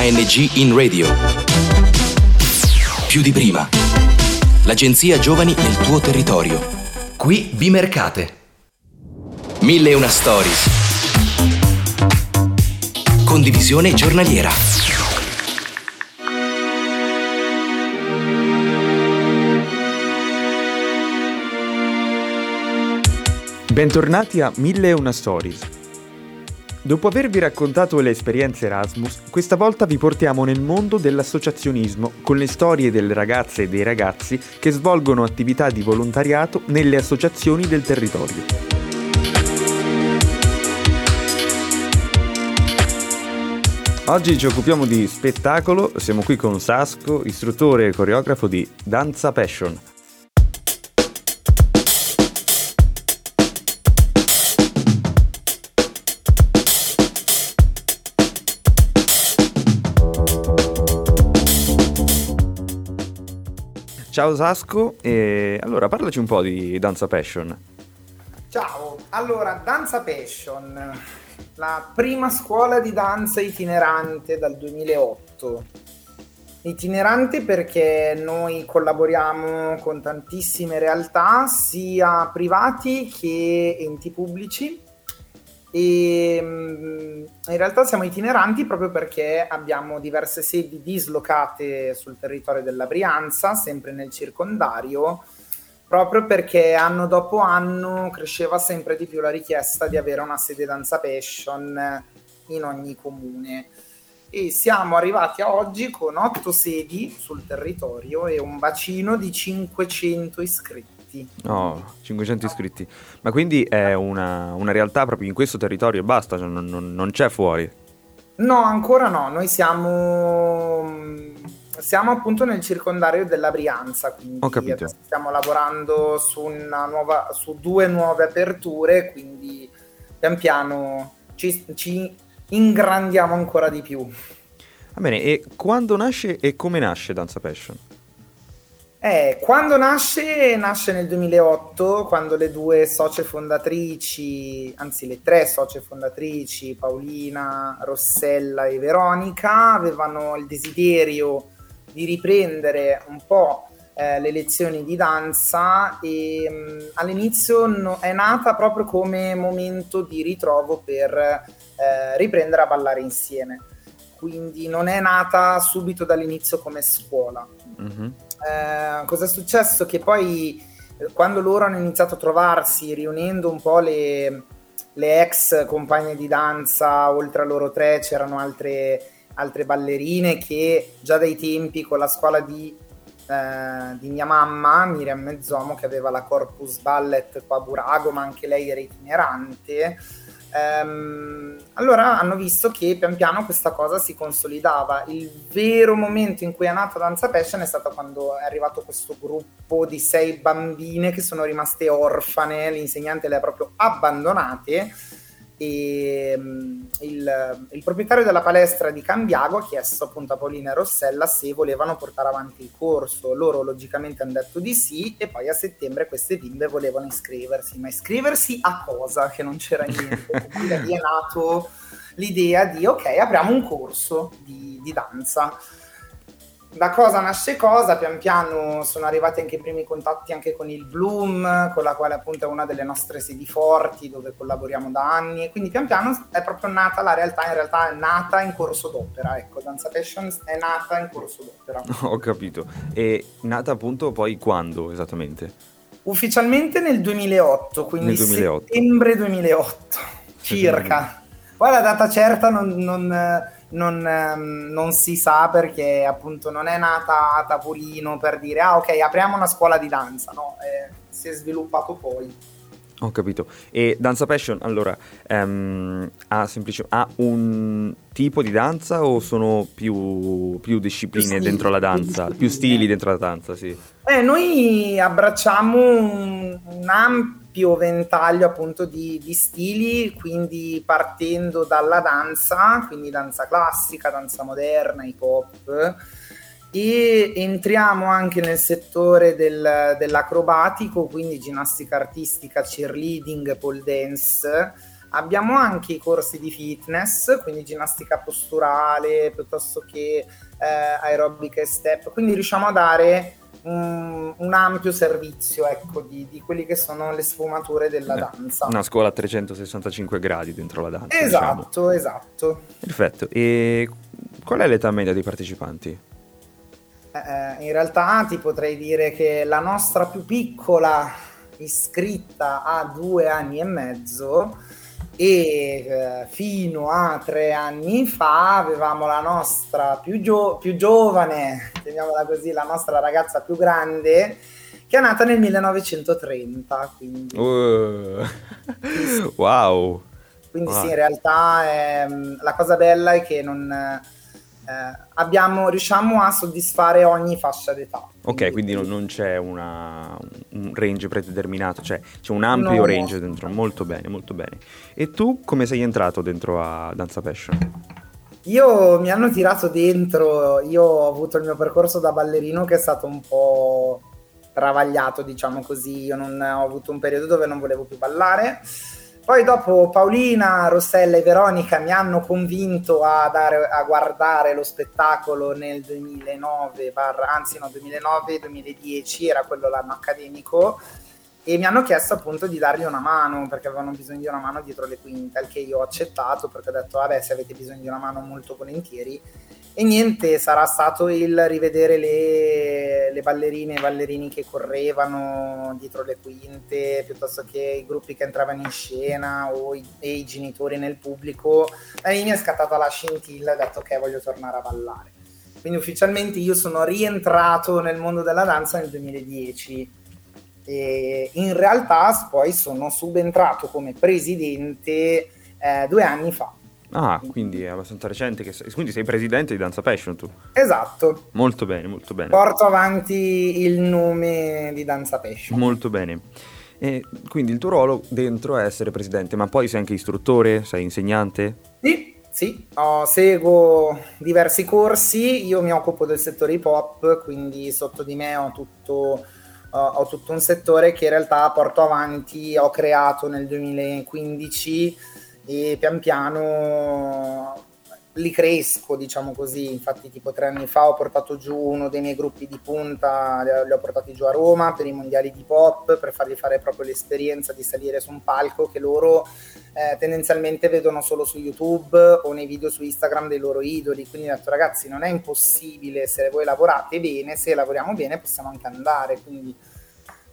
ANG in radio. Più di prima. L'agenzia Giovani nel tuo territorio. Qui Bimercate. Mille e una stories. Condivisione giornaliera. Bentornati a Mille e una Stories. Dopo avervi raccontato le esperienze Erasmus, questa volta vi portiamo nel mondo dell'associazionismo con le storie delle ragazze e dei ragazzi che svolgono attività di volontariato nelle associazioni del territorio. Oggi ci occupiamo di spettacolo, siamo qui con Sasco, istruttore e coreografo di Danza Passion. Ciao Sasco, e allora parlaci un po' di Danza Passion. Ciao, allora Danza Passion, la prima scuola di danza itinerante dal 2008. Itinerante perché noi collaboriamo con tantissime realtà, sia privati che enti pubblici, e mm, in realtà siamo itineranti proprio perché abbiamo diverse sedi dislocate sul territorio della Brianza, sempre nel circondario, proprio perché anno dopo anno cresceva sempre di più la richiesta di avere una sede danza passion in ogni comune. E siamo arrivati a oggi con otto sedi sul territorio e un bacino di 500 iscritti iscritti. Oh, 500 iscritti. Ma quindi è una, una realtà proprio in questo territorio e basta, cioè non, non, non, c'è fuori? No, ancora no. Noi siamo, siamo appunto nel circondario della Brianza, quindi stiamo lavorando su, nuova, su, due nuove aperture, quindi pian piano ci, ci ingrandiamo ancora di più. Va bene, e quando nasce e come nasce Danza Passion? Eh, quando nasce, nasce nel 2008, quando le due socie fondatrici, anzi le tre socie fondatrici, Paolina, Rossella e Veronica, avevano il desiderio di riprendere un po' eh, le lezioni di danza e mh, mm, all'inizio no, è nata proprio come momento di ritrovo per eh, riprendere a ballare insieme. Quindi non è nata subito dall'inizio come scuola. Mm-hmm eh, cosa è successo? Che poi eh, quando loro hanno iniziato a trovarsi, riunendo un po' le, le ex compagne di danza, oltre a loro tre c'erano altre, altre ballerine che già dai tempi con la scuola di, eh, di mia mamma, Miriam Mezzomo, che aveva la Corpus Ballet qua a Burago, ma anche lei era itinerante, Ehm, allora hanno visto che pian piano questa cosa si consolidava. Il vero momento in cui è nata Danza Passion è stato quando è arrivato questo gruppo di sei bambine che sono rimaste orfane, l'insegnante le ha proprio abbandonate e um, il, il, proprietario della palestra di Cambiago ha chiesto appunto a Paolina e Rossella se volevano portare avanti il corso. Loro logicamente hanno detto di sì e poi a settembre queste bimbe volevano iscriversi. Ma iscriversi a cosa? Che non c'era niente. Quindi lì è nato l'idea di ok, apriamo un corso di, di danza da cosa nasce cosa, pian piano sono arrivati anche i primi contatti anche con il Bloom, con la quale appunto è una delle nostre sedi forti dove collaboriamo da anni e quindi pian piano è proprio nata la realtà, in realtà è nata in corso d'opera, ecco, Danza Passions è nata in corso d'opera. Ho capito, e nata appunto poi quando esattamente? Ufficialmente nel 2008, quindi nel 2008. settembre 2008 circa. Poi la data certa non, non non, ehm, non, si sa perché appunto non è nata a Tavolino per dire ah ok apriamo una scuola di danza, no, eh, si è sviluppato poi. Ho capito. E Danza Passion, allora, um, ha, semplice, ha, un tipo di danza o sono più, più discipline più dentro la danza? Più, più stili dentro la danza, sì. Eh, noi abbracciamo un, un ampio ventaglio appunto di, di, stili, quindi partendo dalla danza, quindi danza classica, danza moderna, hip hop. E entriamo anche nel settore del, dell'acrobatico, quindi ginnastica artistica, cheerleading, pole dance, Abbiamo anche i corsi di fitness, quindi ginnastica posturale piuttosto che eh, aerobica e step, quindi riusciamo a dare un, un ampio servizio ecco, di, di quelle che sono le sfumature della Eh, danza. Una scuola a 365 gradi dentro la danza. Esatto, diciamo. esatto. Perfetto. E qual è l'età media dei partecipanti? Eh, in realtà ti potrei dire che la nostra più piccola iscritta ha due anni e mezzo e eh, fino a tre anni fa avevamo la nostra più, gio- più giovane, chiamiamola così, la nostra ragazza più grande che è nata nel 1930, quindi, Uh, wow. quindi wow. sì, in realtà ehm, la cosa bella è che non... eh, abbiamo, riusciamo a soddisfare ogni fascia d'età. Ok, quindi non, non c'è una- un range predeterminato, cioè c'è un ampio No. range dentro. Molto bene, molto bene. E tu come sei entrato dentro a Danza Passion? Io mi hanno tirato dentro, io ho avuto il mio percorso da ballerino che è stato un po' travagliato, diciamo così, io non ho avuto un periodo dove non volevo più ballare. Poi dopo Paolina, Rossella e Veronica mi hanno convinto a, dare- a guardare lo spettacolo nel 2009, barra- anzi no, 2009-2010, era quello l'anno accademico, e mi hanno chiesto appunto di dargli una mano perché avevano bisogno di una mano dietro le quinte, al che io ho accettato perché ho detto vabbè se avete bisogno di una mano molto volentieri. E niente, sarà stato il rivedere le, le ballerine e i ballerini che correvano dietro le quinte piuttosto che i gruppi che entravano in scena o i, e i genitori nel pubblico. E mi è scattata la scintilla e ho detto ok voglio tornare a ballare. Quindi ufficialmente io sono rientrato nel mondo della danza nel 2010 e in realtà poi sono subentrato come presidente eh, due anni fa. Ah, quindi è abbastanza recente che quindi sei presidente di Danza Passion tu. Esatto, Molto bene, molto bene. porto avanti il nome di Danza Passion. Molto bene. E quindi il tuo ruolo dentro è essere presidente, ma poi sei anche istruttore, sei insegnante? Sì, sì, ho- seguo diversi corsi, io mi occupo del settore hip hop, quindi sotto di me ho tutto, ho- ho tutto un settore che in realtà porto avanti, ho creato nel 2015 e pian piano li cresco, diciamo così. Infatti, tipo tre anni fa ho portato giù uno dei miei gruppi di punta, li ho- portati giù a Roma per i mondiali di pop, per fargli fare proprio l'esperienza di salire su un palco che loro eh, tendenzialmente vedono solo su YouTube o nei video su Instagram dei loro idoli. Quindi ho detto, ragazzi, non è impossibile se voi lavorate bene, se lavoriamo bene possiamo anche andare. Quindi,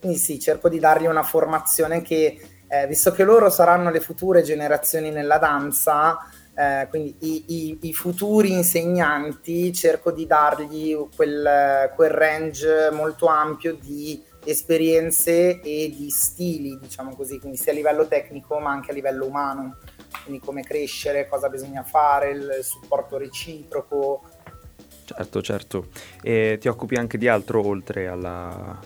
quindi sì, cerco di dargli una formazione che, eh, visto che loro saranno le future generazioni nella danza, eh, quindi i, i- i futuri insegnanti, cerco di dargli quel, quel range molto ampio di esperienze e di stili, diciamo così, quindi sia a livello tecnico ma anche a livello umano, quindi come crescere, cosa bisogna fare, il supporto reciproco. Certo, certo. E ti occupi anche di altro oltre alla...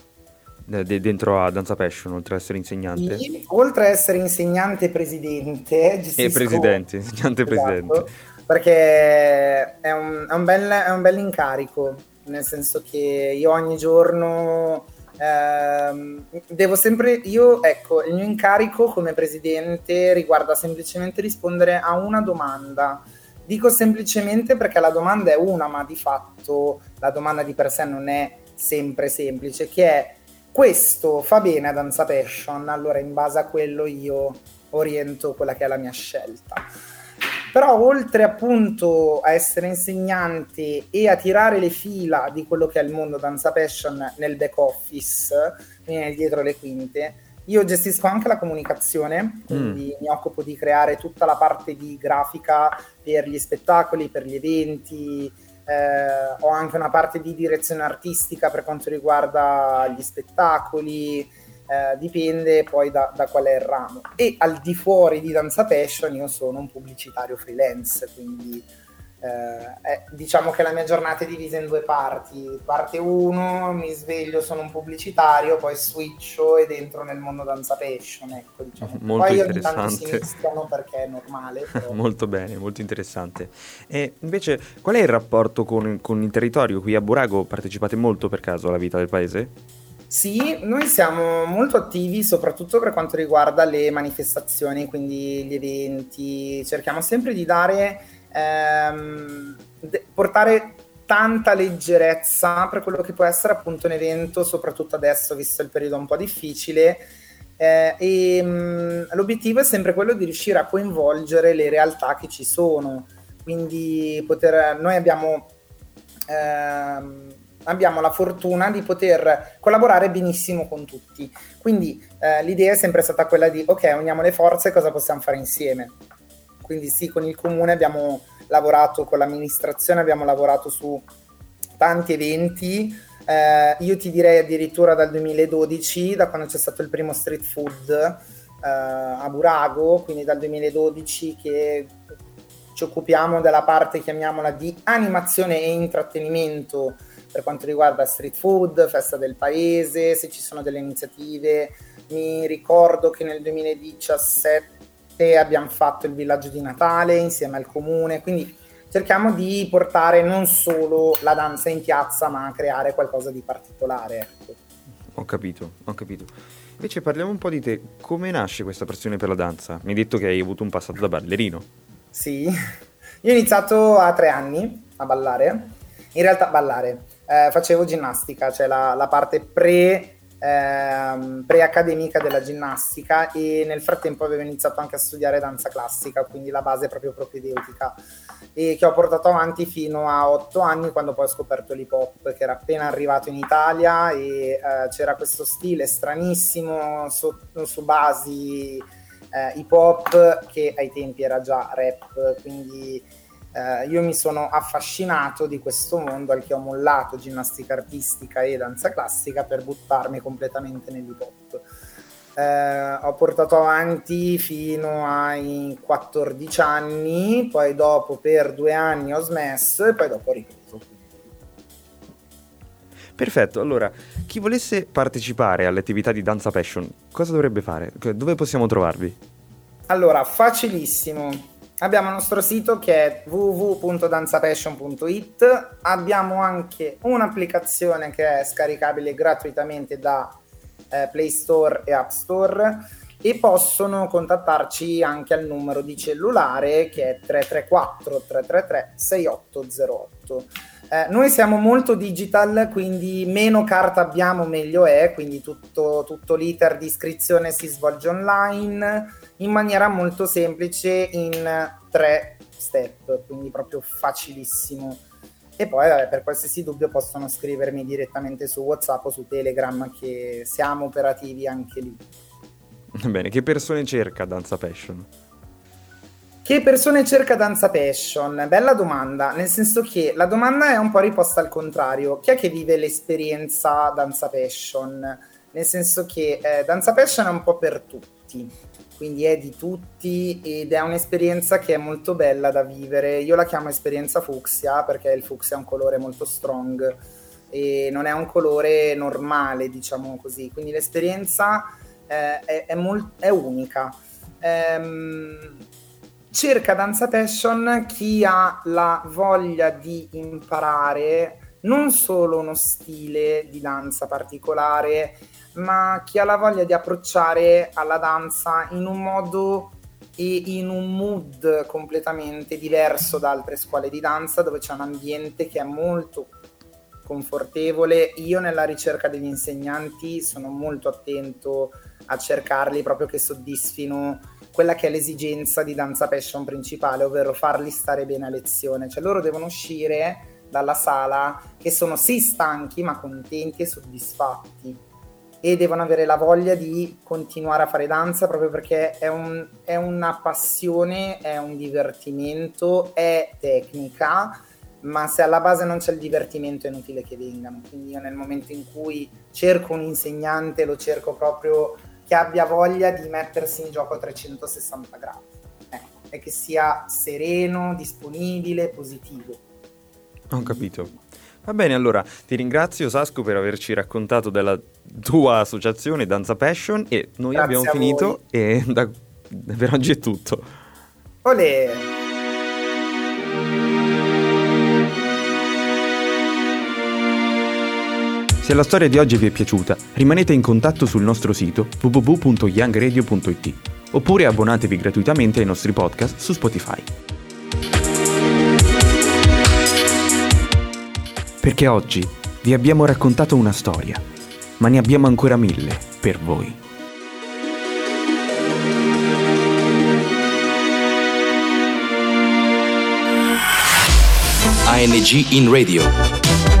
de- de- dentro a Danza Passion, oltre ad essere insegnante? Sì, oltre a essere insegnante e presidente, E gestisco- presidente, insegnante e Esatto, presidente. perché è un, è un bel, è un bel incarico, nel senso che io ogni giorno ehm, devo sempre, io ecco, il mio incarico come presidente riguarda semplicemente rispondere a una domanda. Dico semplicemente perché la domanda è una, ma di fatto la domanda di per sé non è sempre semplice, che è questo fa bene a Danza Passion, allora in base a quello io oriento quella che è la mia scelta. Però oltre appunto a essere insegnante e a tirare le fila di quello che è il mondo Danza Passion nel back office, quindi dietro le quinte, io gestisco anche la comunicazione, quindi mi occupo di creare tutta la parte di grafica per gli spettacoli, per gli eventi, eh, ho anche una parte di direzione artistica per quanto riguarda gli spettacoli, eh, dipende poi da, da qual è il ramo. E al di fuori di Danza Passion io sono un pubblicitario freelance, quindi eh, è- diciamo che la mia giornata è divisa in due parti. Parte 1, mi sveglio, sono un pubblicitario, poi switcho ed entro nel mondo Danza Passion. Ecco, diciamo. Molto poi ogni tanto si interessante. mischiano perché è normale. però- Molto bene, molto interessante. E invece, qual è il rapporto con, con il territorio? Qui a Burago partecipate molto per caso alla vita del paese? Sì, noi siamo molto attivi soprattutto per quanto riguarda le manifestazioni, quindi gli eventi. Cerchiamo sempre di dare, ehm, de- portare tanta leggerezza per quello che può essere appunto un evento, soprattutto adesso, visto il periodo un po' difficile. Eh, e mh, mm, l'obiettivo è sempre quello di riuscire a coinvolgere le realtà che ci sono. Quindi poter, noi abbiamo, ehm, abbiamo la fortuna di poter collaborare benissimo con tutti. Quindi eh, l'idea è sempre stata quella di ok, uniamo le forze, cosa possiamo fare insieme? Quindi sì, con il comune abbiamo lavorato con l'amministrazione, abbiamo lavorato su tanti eventi. Eh, io ti direi addirittura dal 2012, da quando c'è stato il primo street food eh, a Burago, quindi dal 2012 che ci occupiamo della parte, chiamiamola, di animazione e intrattenimento per quanto riguarda street food, festa del paese, se ci sono delle iniziative. Mi ricordo che nel 2017 abbiamo fatto il villaggio di Natale insieme al comune, quindi cerchiamo di portare non solo la danza in piazza, ma creare qualcosa di particolare. Ecco. Ho capito, ho capito. Invece parliamo un po' di te, come nasce questa passione per la danza? Mi hai detto che hai avuto un passato da ballerino. Sì, io ho iniziato a tre anni a ballare, in realtà ballare, eh, facevo ginnastica, cioè la, la parte pre ehm, pre-accademica della ginnastica e nel frattempo avevo iniziato anche a studiare danza classica, quindi la base proprio propedeutica e che ho portato avanti fino a otto anni quando poi ho scoperto l'hip hop che era appena arrivato in Italia e eh, c'era questo stile stranissimo su, su basi eh, hip hop che ai tempi era già rap, quindi eh, io mi sono affascinato di questo mondo al che ho mollato ginnastica artistica e danza classica per buttarmi completamente nell'hip hop. Eh, ho portato avanti fino ai 14 anni, poi dopo per due anni ho smesso e poi dopo ho ripreso. Perfetto, allora chi volesse partecipare alle attività di Danza Passion, cosa dovrebbe fare? Dove possiamo trovarvi? Allora, facilissimo Abbiamo il nostro sito che è www.danzapassion.it, abbiamo anche un'applicazione che è scaricabile gratuitamente da eh, Play Store e App Store e possono contattarci anche al numero di cellulare che è 334 333 6808. Eh, noi siamo molto digital, quindi meno carta abbiamo meglio è, quindi tutto, tutto l'iter di iscrizione si svolge online in maniera molto semplice in tre step, quindi proprio facilissimo. E poi vabbè, per qualsiasi dubbio possono scrivermi direttamente su WhatsApp o su Telegram che siamo operativi anche lì. Bene, che persone cerca Danza Passion? Che persone cerca Danza Passion? Bella domanda, nel senso che la domanda è un po' riposta al contrario. Chi è che vive l'esperienza Danza Passion? Nel senso che eh, Danza Passion è un po' per tutti quindi è di tutti ed è un'esperienza che è molto bella da vivere. Io la chiamo esperienza fucsia perché il fucsia è un colore molto strong e non è un colore normale, diciamo così. Quindi l'esperienza eh, è, è, molt- è, unica. Ehm, cerca Danza Passion chi ha la voglia di imparare non solo uno stile di danza particolare, ma chi ha la voglia di approcciare alla danza in un modo e in un mood completamente diverso da altre scuole di danza dove c'è un ambiente che è molto confortevole. Io nella ricerca degli insegnanti sono molto attento a cercarli proprio che soddisfino quella che è l'esigenza di danza passion principale, ovvero farli stare bene a lezione. Cioè loro devono uscire dalla sala che sono sì stanchi ma contenti e soddisfatti e devono avere la voglia di continuare a fare danza proprio perché è, un, è una passione, è un divertimento, è tecnica, ma se alla base non c'è il divertimento è inutile che vengano. Quindi io nel momento in cui cerco un insegnante lo cerco proprio che abbia voglia di mettersi in gioco a 360 gradi ecco, e che sia sereno, disponibile, positivo. Ho capito. Va bene, allora ti ringrazio Sasco per averci raccontato della tua associazione Danza Passion e noi Grazie abbiamo finito e da, per oggi è tutto. Olè! Se la storia di oggi vi è piaciuta, rimanete in contatto sul nostro sito www.youngradio.it oppure abbonatevi gratuitamente ai nostri podcast su Spotify. Perché oggi vi abbiamo raccontato una storia, ma ne abbiamo ancora mille per voi. ANG in radio.